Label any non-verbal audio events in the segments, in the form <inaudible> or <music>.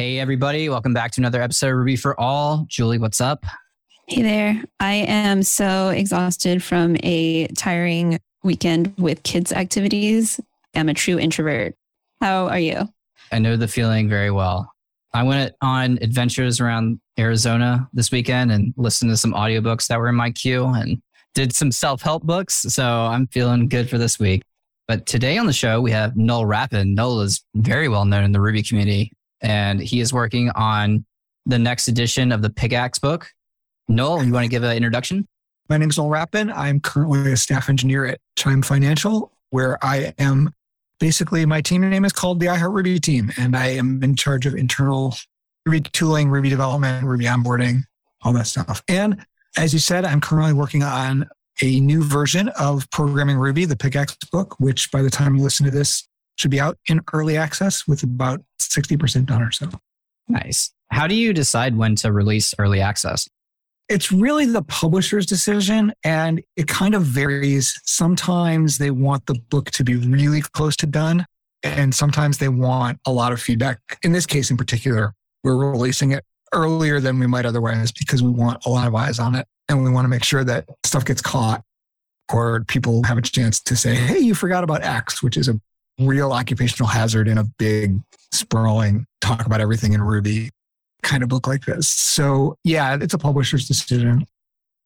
Hey, everybody. Welcome back to another episode of Ruby for All. Julie, what's up? Hey there. I am so exhausted from a tiring weekend with kids' activities. I'm a true introvert. How are you? I know the feeling very well. I went on adventures around Arizona this weekend and listened to some audiobooks that were in my queue and did some self help books. So I'm feeling good for this week. But today on the show, we have Noel Rappin. Noel is very well known in the Ruby community, and he is working on the next edition of the Pickaxe book. Noel, you want to give an introduction? My name is Noel Rappin. I'm currently a staff engineer at Chime Financial, where I am basically my team name is called the iHeart Ruby team, and I am in charge of internal Ruby tooling, Ruby development, Ruby onboarding, all that stuff. And as you said, I'm currently working on a new version of Programming Ruby, the Pickaxe book, which by the time you listen to this should be out in early access with about 60% done or so. Nice. How do you decide when to release early access? It's really the publisher's decision and it kind of varies. Sometimes they want the book to be really close to done, and sometimes they want a lot of feedback. In this case, in particular, we're releasing it earlier than we might otherwise because we want a lot of eyes on it and we want to make sure that stuff gets caught or people have a chance to say, hey, you forgot about X, which is a real occupational hazard in a big, sprawling, talk about everything in Ruby kind of book like this. So, yeah, it's a publisher's decision.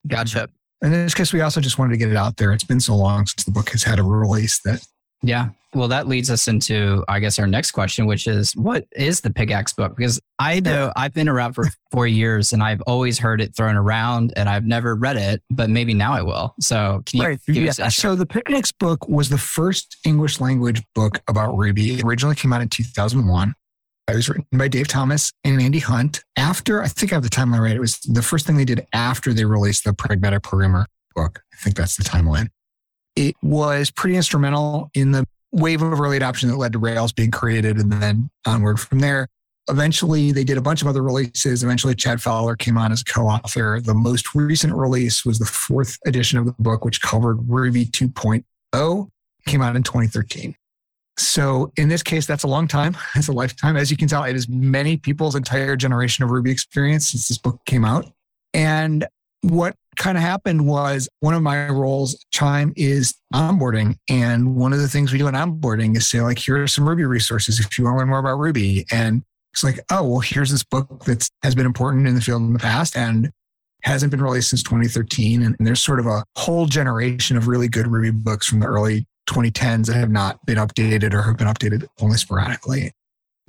Gotcha. And in this case, we also just wanted to get it out there. It's been so long since the book has had a release that. Yeah. Well, that leads us into, I guess, our next question, which is what is the pickaxe book? Because I know I've been around for four years and I've always heard it thrown around and I've never read it, but maybe now I will. So, can you right. give yeah. us a So, the pickaxe book was the first English language book about Ruby. It originally came out in 2001. It was written by Dave Thomas and Andy Hunt. After, I think I have the timeline right. It was the first thing they did after they released the Pragmatic Programmer book. I think that's the timeline. It was pretty instrumental in the wave of early adoption that led to Rails being created and then onward from there. Eventually, they did a bunch of other releases. Eventually, Chad Fowler came on as co author. The most recent release was the fourth edition of the book, which covered Ruby 2.0, came out in 2013. So in this case, that's a long time. <laughs> It's a lifetime. As you can tell, it is many people's entire generation of Ruby experience since this book came out. And what kind of happened was one of my roles, Chime, is onboarding. And one of the things we do in onboarding is say, like, here are some Ruby resources if you want to learn more about Ruby. And it's like, oh, well, here's this book that has been important in the field in the past and hasn't been released since 2013. And, and there's sort of a whole generation of really good Ruby books from the early 2010s that have not been updated or have been updated only sporadically.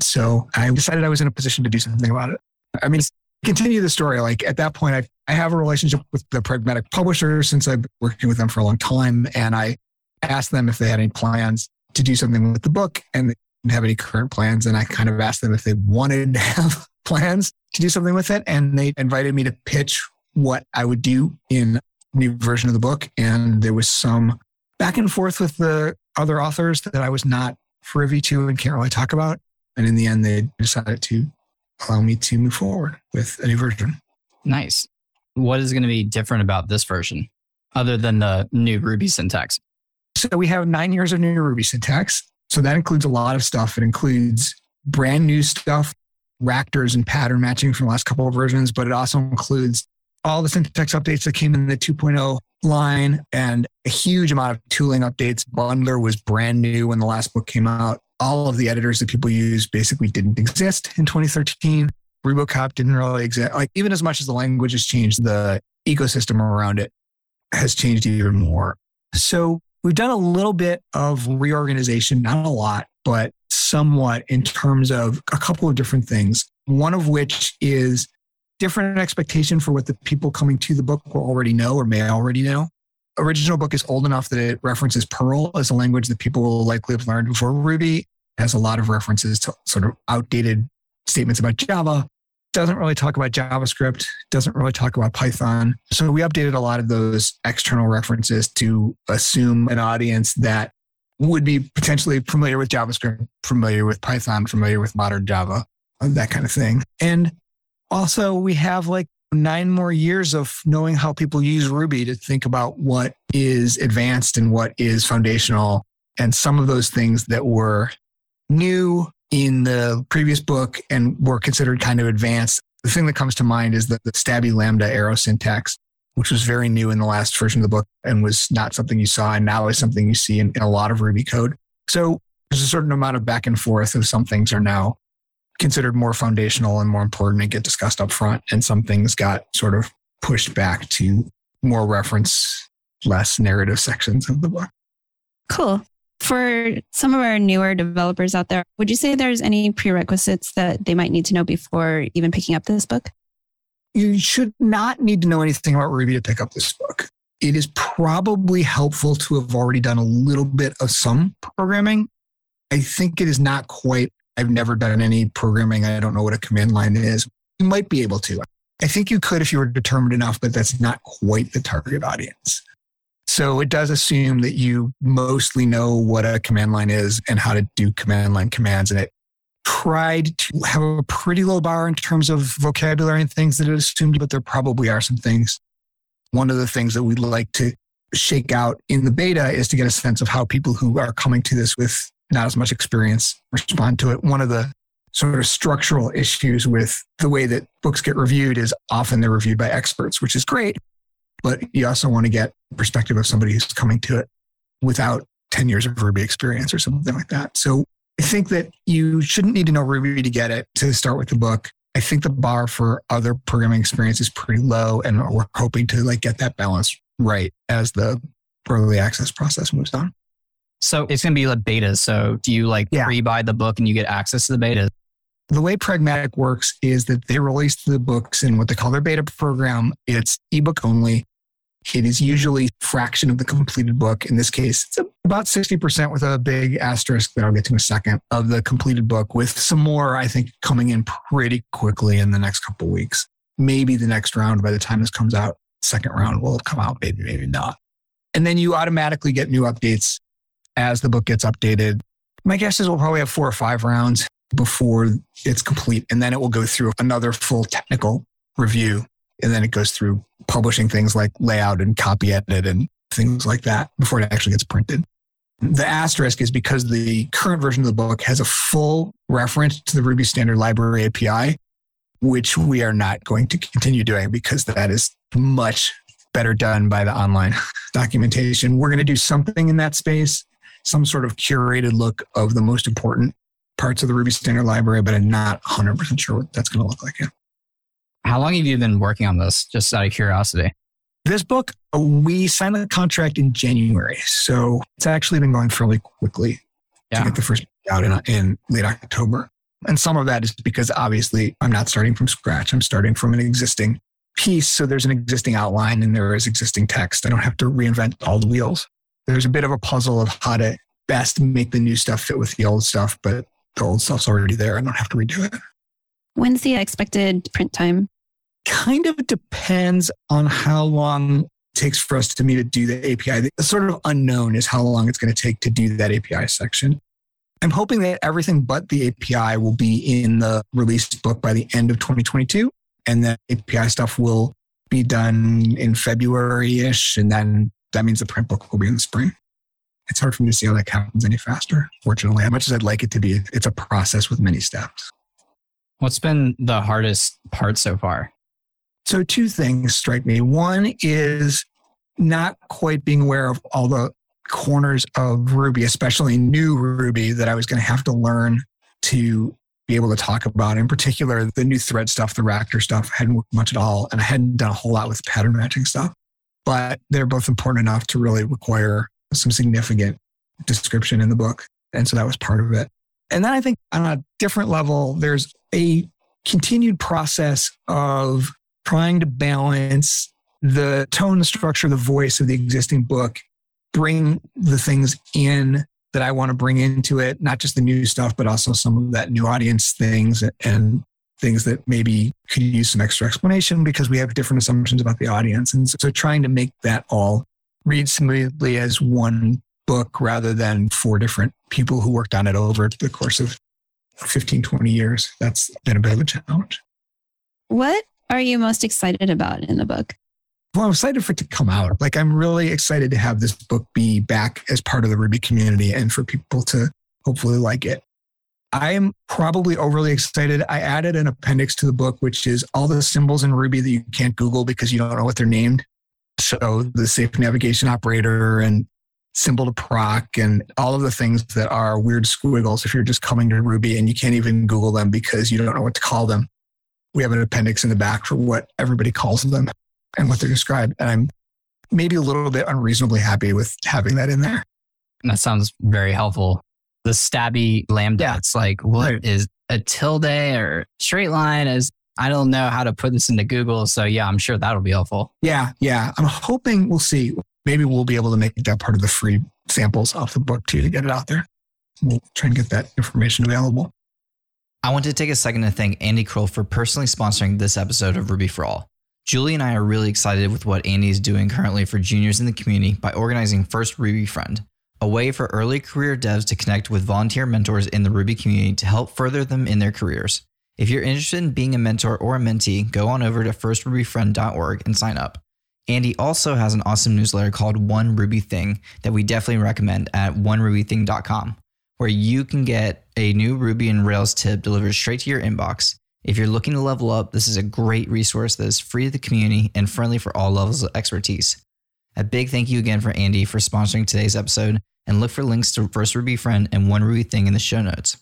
So I decided I was in a position to do something about it. I mean, continue the story. Like at that point, I, I have a relationship with the pragmatic publisher since I've been working with them for a long time. And I asked them if they had any plans to do something with the book and they didn't have any current plans. And I kind of asked them if they wanted to <laughs> have plans to do something with it. And they invited me to pitch what I would do in new version of the book. And there was some back and forth with the other authors that I was not privy to and can't really talk about. And in the end, they decided to allow me to move forward with a new version. Nice. What is going to be different about this version other than the new Ruby syntax? So we have nine years of new Ruby syntax. So that includes a lot of stuff. It includes brand new stuff, ractors and pattern matching from the last couple of versions, but it also includes all the syntax updates that came in the 2.0 line and a huge amount of tooling updates. Bundler was brand new when the last book came out. All of the editors that people use basically didn't exist in 2013. RuboCop didn't really exist. Like even as much as the language has changed, the ecosystem around it has changed even more. So we've done a little bit of reorganization, not a lot, but somewhat in terms of a couple of different things. One of which is different expectation for what the people coming to the book will already know or may already know. Original book is old enough that it references Perl as a language that people will likely have learned before Ruby. It has a lot of references to sort of outdated statements about Java. Doesn't really talk about JavaScript, doesn't really talk about Python. So we updated a lot of those external references to assume an audience that would be potentially familiar with JavaScript, familiar with Python, familiar with modern Java, uh, that kind of thing. And also, we have like nine more years of knowing how people use Ruby to think about what is advanced and what is foundational. And some of those things that were new in the previous book and were considered kind of advanced. The thing that comes to mind is the, the stabby lambda arrow syntax, which was very new in the last version of the book and was not something you saw and now is something you see in, in a lot of Ruby code. So there's a certain amount of back and forth of some things are now considered more foundational and more important and get discussed up front. And some things got sort of pushed back to more reference, less narrative sections of the book. Cool. For some of our newer developers out there, would you say there's any prerequisites that they might need to know before even picking up this book? You should not need to know anything about Ruby to pick up this book. It is probably helpful to have already done a little bit of some programming. I think it is not quite, I've never done any programming. I don't know what a command line is. You might be able to. I think you could if you were determined enough, but that's not quite the target audience. So it does assume that you mostly know what a command line is and how to do command line commands. And it tried to have a pretty low bar in terms of vocabulary and things that it assumed, but there probably are some things. One of the things that we'd like to shake out in the beta is to get a sense of how people who are coming to this with not as much experience respond to it. One of the sort of structural issues with the way that books get reviewed is often they're reviewed by experts, which is great. But you also want to get perspective of somebody who's coming to it without 10 years of Ruby experience or something like that. So I think that you shouldn't need to know Ruby to get it to start with the book. I think the bar for other programming experience is pretty low, and we're hoping to like get that balance right as the early access process moves on. So it's going to be like beta. So do you like Yeah. pre-buy the book and you get access to the beta? The way Pragmatic works is that they release the books in what they call their beta program. It's ebook only. It is usually fraction of the completed book. In this case, it's about 60% with a big asterisk that I'll get to in a second of the completed book, with some more, I think, coming in pretty quickly in the next couple weeks. Maybe the next round by the time this comes out, second round will come out, maybe, maybe not. And then you automatically get new updates as the book gets updated. My guess is we'll probably have four or five rounds before it's complete. And then it will go through another full technical review. And then it goes through publishing things like layout and copy edit and things like that before it actually gets printed. The asterisk is because the current version of the book has a full reference to the Ruby Standard Library API, which we are not going to continue doing because that is much better done by the online <laughs> documentation. We're going to do something in that space, some sort of curated look of the most important parts of the Ruby Standard Library, but I'm not 100% sure what that's going to look like yet. How long have you been working on this? Just out of curiosity. This book, uh, we signed the contract in January. So it's actually been going fairly quickly Yeah. to get the first book out in, in late October. And some of that is because obviously I'm not starting from scratch. I'm starting from an existing piece. So there's an existing outline and there is existing text. I don't have to reinvent all the wheels. There's a bit of a puzzle of how to best make the new stuff fit with the old stuff, but the old stuff's already there. I don't have to redo it. When's the expected print time? kind of depends on how long it takes for us to me to do the API. The sort of unknown is how long it's going to take to do that API section. I'm hoping that everything but the API will be in the released book by the end of 2022. And that API stuff will be done in February ish. And then that means the print book will be in the spring. It's hard for me to see how that happens any faster, fortunately. As much as I'd like it to be, it's a process with many steps. What's been the hardest part so far? So, two things strike me. One is not quite being aware of all the corners of Ruby, especially new Ruby, that I was going to have to learn to be able to talk about. In particular, the new thread stuff, the Ractor stuff, I hadn't worked much at all, and I hadn't done a whole lot with pattern matching stuff. But they're both important enough to really require some significant description in the book. And so that was part of it. And then I think on a different level, there's a continued process of trying to balance the tone, the structure, the voice of the existing book, bring the things in that I want to bring into it, not just the new stuff, but also some of that new audience things and things that maybe could use some extra explanation because we have different assumptions about the audience. And so, so trying to make that all read smoothly as one book rather than four different people who worked on it over the course of 15, 20 years, that's been a bit of a challenge. What are you most excited about in the book? Well, I'm excited for it to come out. Like, I'm really excited to have this book be back as part of the Ruby community and for people to hopefully like it. I'm probably overly excited. I added an appendix to the book, which is all the symbols in Ruby that you can't Google because you don't know what they're named. So the safe navigation operator and symbol to proc and all of the things that are weird squiggles if you're just coming to Ruby and you can't even Google them because you don't know what to call them. We have an appendix in the back for what everybody calls them and what they're described. And I'm maybe a little bit unreasonably happy with having that in there. That sounds very helpful the stabby lambda. Yeah. It's like, what right. is a tilde or straight line? Is I don't know how to put this into Google. So yeah, I'm sure that'll be helpful. Yeah, yeah. I'm hoping we'll see. Maybe we'll be able to make that part of the free samples off the book too to get it out there. We'll try and get that information available. I want to take a second to thank Andy Croll for personally sponsoring this episode of Ruby for All. Julie and I are really excited with what Andy is doing currently for juniors in the community by organizing First Ruby Friend a way for early career devs to connect with volunteer mentors in the Ruby community to help further them in their careers. If you're interested in being a mentor or a mentee, go on over to firstrubyfriend.org and sign up. Andy also has an awesome newsletter called One Ruby Thing that we definitely recommend at onerubything.com, where you can get a new Ruby and Rails tip delivered straight to your inbox. If you're looking to level up, this is a great resource that is free to the community and friendly for all levels of expertise. A big thank you again for Andy for sponsoring today's episode and look for links to First Ruby Friend and One Ruby Thing in the show notes.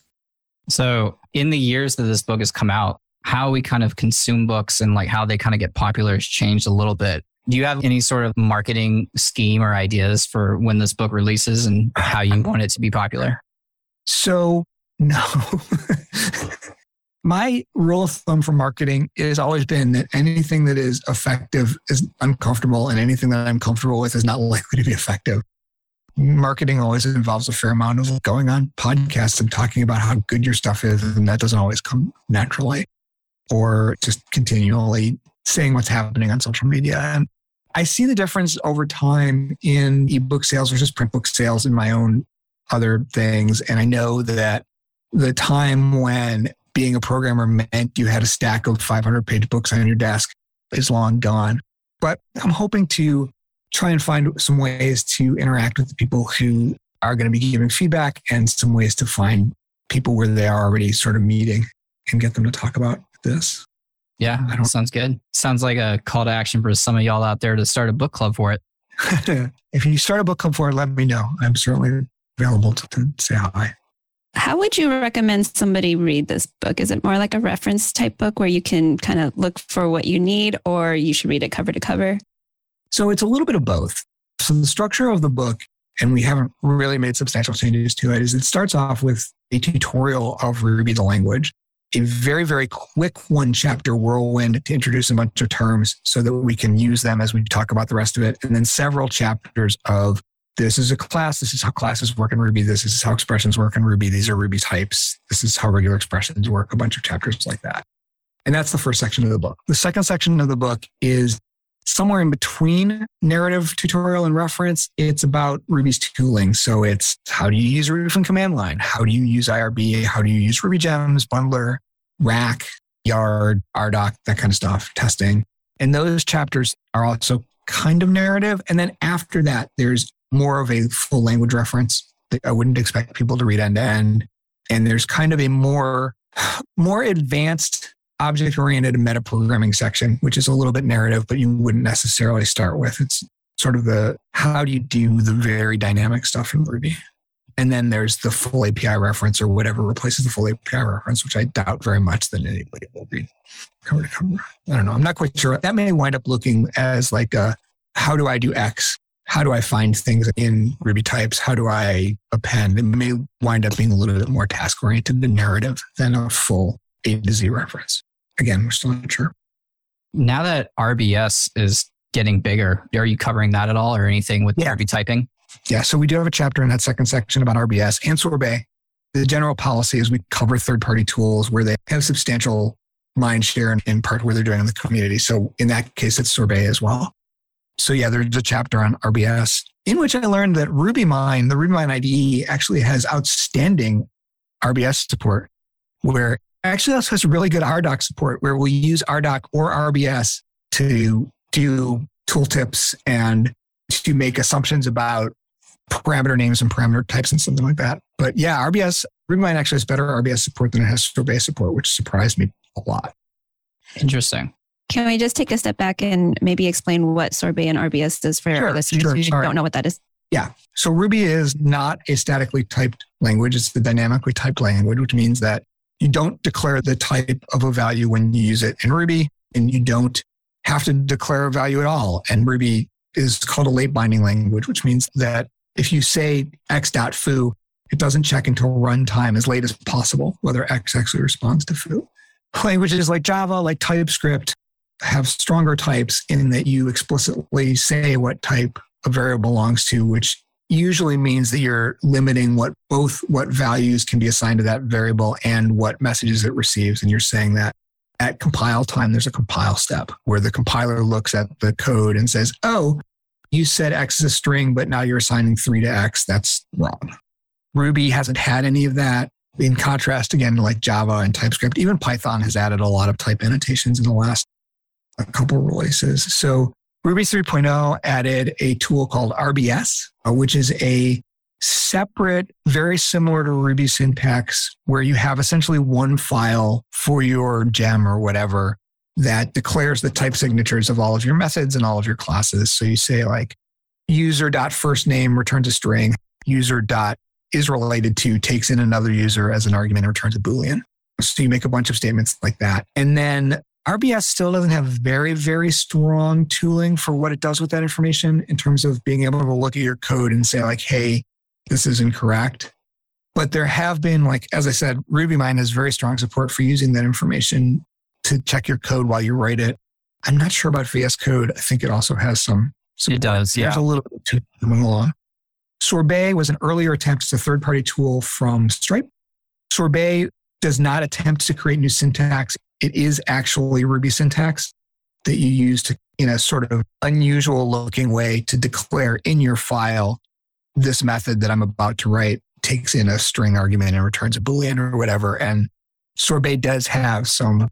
So, in the years that this book has come out, how we kind of consume books and like how they kind of get popular has changed a little bit. Do you have any sort of marketing scheme or ideas for when this book releases and how you want it to be popular? So, no. <laughs> my rule of thumb for marketing has always been that anything that is effective is uncomfortable and anything that I'm comfortable with is not likely to be effective. Marketing always involves a fair amount of going on podcasts and talking about how good your stuff is, and that doesn't always come naturally, or just continually saying what's happening on social media. And I see the difference over time in ebook sales versus print book sales in my own other things. And I know that the time when being a programmer meant you had a stack of 500 page books on your desk is long gone. But I'm hoping to try and find some ways to interact with the people who are going to be giving feedback and some ways to find people where they are already sort of meeting and get them to talk about this. Yeah, I don't, sounds good. Sounds like a call to action for some of y'all out there to start a book club for it. <laughs> if you start a book club for it, let me know. I'm certainly available to, to say hi. How would you recommend somebody read this book? Is it more like a reference type book where you can kind of look for what you need, or you should read it cover to cover? So it's a little bit of both. So the structure of the book, and we haven't really made substantial changes to it, is it starts off with a tutorial of Ruby the language, a very, very quick one chapter whirlwind to introduce a bunch of terms so that we can use them as we talk about the rest of it. And then several chapters of this is a class. This is how classes work in Ruby. This is how expressions work in Ruby. These are Ruby types. This is how regular expressions work. A bunch of chapters like that. And that's the first section of the book. The second section of the book is somewhere in between narrative, tutorial, and reference. It's about Ruby's tooling. So it's how do you use Ruby from command line? How do you use IRB? How do you use Ruby gems, bundler, rack, yard, RDoc, that kind of stuff, testing. And those chapters are also kind of narrative. And then after that, there's more of a full language reference that I wouldn't expect people to read end to end. And there's kind of a more, more advanced object oriented meta programming section, which is a little bit narrative, but you wouldn't necessarily start with. It's sort of the how do you do the very dynamic stuff in Ruby? And then there's the full API reference or whatever replaces the full API reference, which I doubt very much that anybody will read cover to cover. I don't know. I'm not quite sure. That may wind up looking as like a how do I do X how do I find things in Ruby types? How do I append? It may wind up being a little bit more task oriented and narrative than a full A to Z reference. Again, we're still not sure. Now that RBS is getting bigger, are you covering that at all or anything with yeah. Ruby typing? Yeah. So we do have a chapter in that second section about RBS and Sorbet. The general policy is we cover third party tools where they have substantial mind share in, in part where they're doing in the community. So in that case, it's Sorbet as well. So yeah, there's a chapter on RBS in which I learned that RubyMine, the RubyMine IDE actually has outstanding RBS support where actually also has really good RDoc support where we use RDoc or RBS to do tooltips and to make assumptions about parameter names and parameter types and something like that. But yeah, RBS RubyMine actually has better RBS support than it has sorbet support, which surprised me a lot. Interesting. Can we just take a step back and maybe explain what sorbet and RBS does for Sure, our listeners sure, who sorry. don't know what that is? Yeah. So Ruby is not a statically typed language. It's a dynamically typed language, which means that you don't declare the type of a value when you use it in Ruby, and you don't have to declare a value at all. And Ruby is called a late binding language, which means that if you say x.foo, it doesn't check until runtime as late as possible, whether x actually responds to foo. Languages like Java, like TypeScript, have stronger types in that you explicitly say what type a variable belongs to, which usually means that you're limiting what both what values can be assigned to that variable and what messages it receives. And you're saying that at compile time, there's a compile step where the compiler looks at the code and says, oh, you said X is a string, but now you're assigning three to X. That's wrong. Ruby hasn't had any of that. In contrast, again, to like Java and TypeScript, even Python has added a lot of type annotations in the last a couple releases. So Ruby 3.0 added a tool called RBS, uh, which is a separate, very similar to Ruby syntax, where you have essentially one file for your gem or whatever that declares the type signatures of all of your methods and all of your classes. So you say like user dot first name returns a string, user dot is related to takes in another user as an argument and returns a Boolean. So you make a bunch of statements like that. And then RBS still doesn't have very, very strong tooling for what it does with that information in terms of being able to look at your code and say, like, hey, this is incorrect. But there have been, like, as I said, RubyMine has very strong support for using that information to check your code while you write it. I'm not sure about VS Code. I think it also has some. It does, yeah. There's a little bit to moving along. Sorbet was an earlier attempt. It's a third party tool from Stripe. Sorbet does not attempt to create new syntax. It is actually Ruby syntax that you use to, in a sort of unusual looking way to declare in your file this method that I'm about to write takes in a string argument and returns a Boolean or whatever. And Sorbet does have some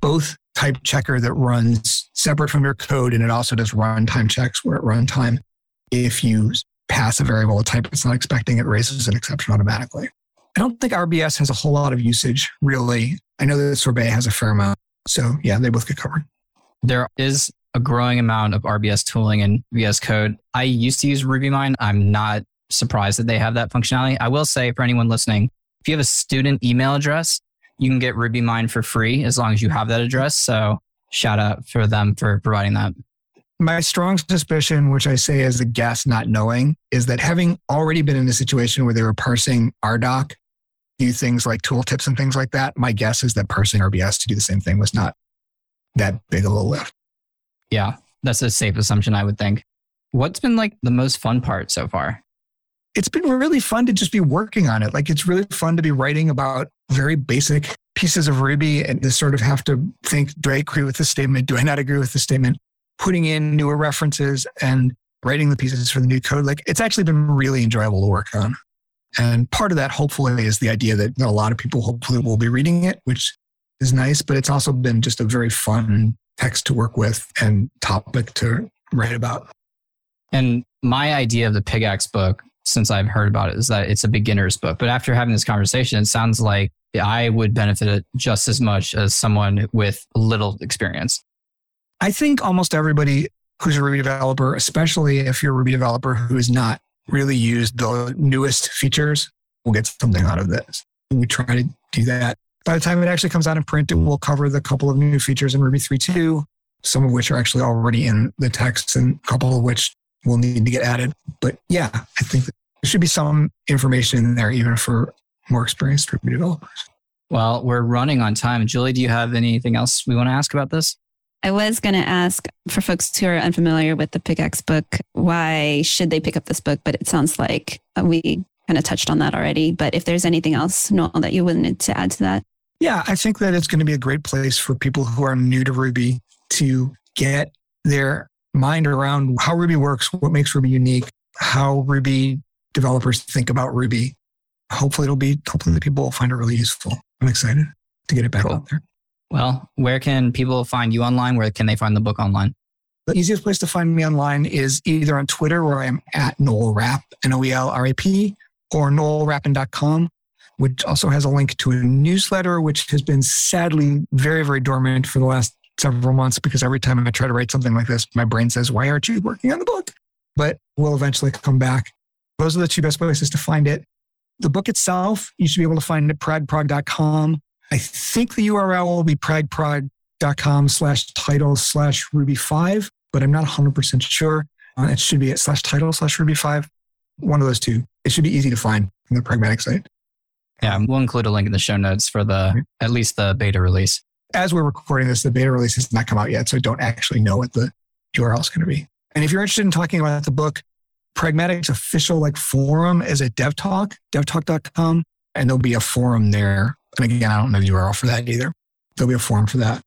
both type checker that runs separate from your code and it also does runtime checks where at runtime, if you pass a variable a type it's not expecting, it raises an exception automatically. I don't think RBS has a whole lot of usage, really. I know that Sorbet has a fair amount. So, yeah, they both get covered. There is a growing amount of RBS tooling in VS Code. I used to use RubyMine. I'm not surprised that they have that functionality. I will say for anyone listening, if you have a student email address, you can get RubyMine for free as long as you have that address. So shout out for them for providing that. My strong suspicion, which I say as a guess, not knowing, is that having already been in a situation where they were parsing RDoc, do things like tooltips and things like that, my guess is that parsing RBS to do the same thing was not that big of a lift. Yeah, that's a safe assumption, I would think. What's been like the most fun part so far? It's been really fun to just be working on it. Like it's really fun to be writing about very basic pieces of Ruby and to sort of have to think, do I agree with this statement? Do I not agree with this statement? Putting in newer references and writing the pieces for the new code. Like it's actually been really enjoyable to work on. And part of that, hopefully, is the idea that a lot of people hopefully will be reading it, which is nice. But it's also been just a very fun text to work with and topic to write about. And my idea of the Pickaxe book, since I've heard about it, is that it's a beginner's book. But after having this conversation, it sounds like I would benefit it just as much as someone with little experience. I think almost everybody who's a Ruby developer, especially if you're a Ruby developer who is not really use the newest features, we'll get something out of this. We try to do that. By the time it actually comes out in print, it will cover the couple of new features in Ruby 3.2, some of which are actually already in the text and a couple of which will need to get added. But yeah, I think there should be some information in there even for more experienced Ruby developers. Well, we're running on time. Julie, do you have anything else we want to ask about this? I was going to ask for folks who are unfamiliar with the Pickaxe book, why should they pick up this book? But it sounds like uh, we kind of touched on that already. But if there's anything else, Noel, that you wanted to add to that. Yeah, I think that it's going to be a great place for people who are new to Ruby to get their mind around how Ruby works, what makes Ruby unique, how Ruby developers think about Ruby. Hopefully, it'll be hopefully the people will find it really useful. I'm excited to get it back Cool. out there. Well, where can people find you online? Where can they find the book online? The easiest place to find me online is either on Twitter, where I'm at Noel Rapp, N O E L R A P, or noelrappin.com. which also has a link to a newsletter, which has been sadly very, very dormant for the last several months because every time I try to write something like this, my brain says, Why aren't you working on the book? But we'll eventually come back. Those are the two best places to find it. The book itself, you should be able to find it at pragprog.com. I think the URL will be pragprog.com slash title slash ruby5, but I'm not 100% sure. Uh, it should be at slash title slash ruby5. One of those two. It should be easy to find in the pragmatic site. Yeah, we'll include a link in the show notes for the at least the beta release. As we're recording this, the beta release has not come out yet, so I don't actually know what the URL is going to be. And if you're interested in talking about the book, Pragmatic's official like forum is at DevTalk, devtalk.com, and there'll be a forum there. And again, I don't know the URL for that either. There'll be a forum for that.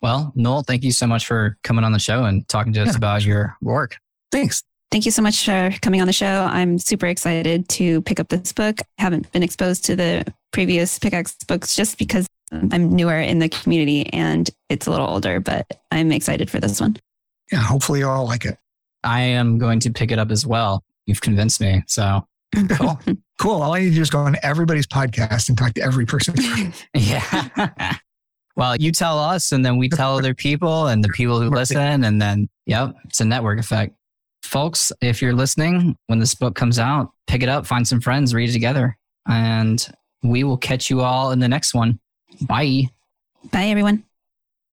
Well, Noel, thank you so much for coming on the show and talking to us Yeah. about your work. Thanks. Thank you so much for coming on the show. I'm super excited to pick up this book. I haven't been exposed to the previous pickaxe books just because I'm newer in the community and it's a little older, but I'm excited for this one. Yeah, hopefully you all like it. I am going to pick it up as well. You've convinced me. So Cool. cool. All I need to do is go on everybody's podcast and talk to every person. <laughs> yeah. well, you tell us and then we tell other people and the people who listen. And then, yep, it's a network effect. Folks, if you're listening, when this book comes out, pick it up, find some friends, read it together. And we will catch you all in the next one. Bye. Bye, everyone.